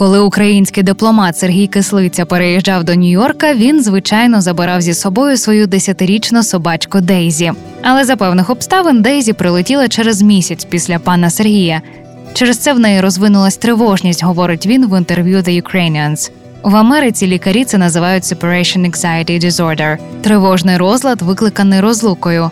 Коли український дипломат Сергій Кислиця переїжджав до Нью-Йорка, він звичайно забирав зі собою свою десятирічну собачку Дейзі. Але за певних обставин Дейзі прилетіла через місяць після пана Сергія. Через це в неї розвинулась тривожність, говорить він в інтерв'ю The Ukrainians. В Америці лікарі це називають Separation Anxiety Disorder – тривожний розлад, викликаний розлукою.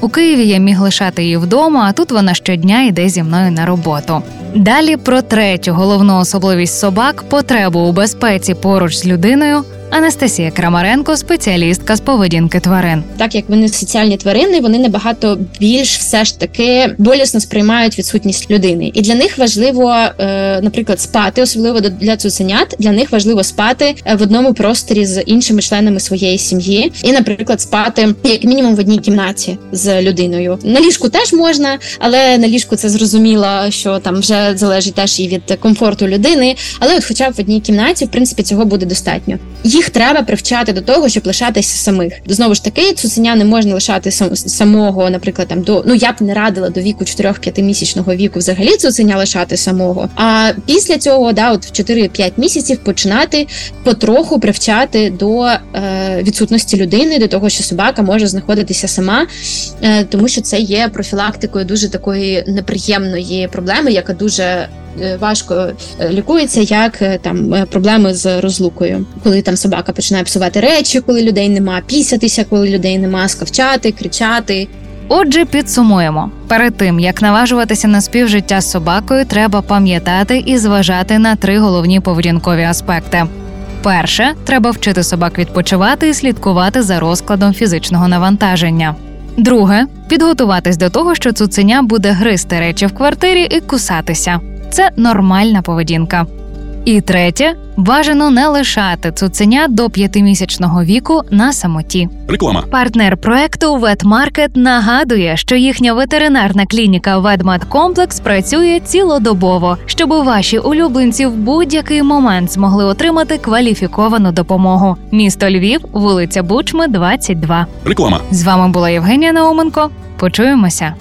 У Києві я міг лишати її вдома, а тут вона щодня йде зі мною на роботу. Далі про третю головну особливість собак потребу у безпеці поруч з людиною. Анастасія Крамаренко, спеціалістка з поведінки тварин. так як вони соціальні тварини, вони набагато більш все ж таки болісно сприймають відсутність людини, і для них важливо, е, наприклад, спати, особливо для цуценят. Для них важливо спати е, в одному просторі з іншими членами своєї сім'ї, і, наприклад, спати як мінімум в одній кімнаті з людиною. На ліжку теж можна, але на ліжку це зрозуміло, що там вже залежить теж і від комфорту людини. Але от, хоча б в одній кімнаті, в принципі, цього буде достатньо. Їх треба привчати до того, щоб лишатися самих. Знову ж таки, цуценя не можна лишати сам, самого, наприклад, там до ну я б не радила до віку 4-5 місячного віку взагалі цуценя лишати самого. А після цього, да, от в 4-5 місяців починати потроху привчати до е, відсутності людини, до того, що собака може знаходитися сама, е, тому що це є профілактикою дуже такої неприємної проблеми, яка дуже важко е, лікується, як е, там е, проблеми з розлукою, коли там собака починає псувати речі, коли людей нема, пісятися, коли людей нема, скавчати, кричати. Отже, підсумуємо: перед тим як наважуватися на співжиття з собакою, треба пам'ятати і зважати на три головні поведінкові аспекти. Перше, треба вчити собак відпочивати і слідкувати за розкладом фізичного навантаження. Друге підготуватись до того, що цуценя буде гризти речі в квартирі і кусатися. Це нормальна поведінка. І третє бажано не лишати цуценя до п'ятимісячного віку на самоті. Реклама. Партнер проекту Ветмаркет нагадує, що їхня ветеринарна клініка Ведмат Комплекс працює цілодобово, щоб ваші улюбленці в будь-який момент змогли отримати кваліфіковану допомогу. Місто Львів, вулиця Бучми, 22. Реклама. З вами була Євгенія Науменко. Почуємося.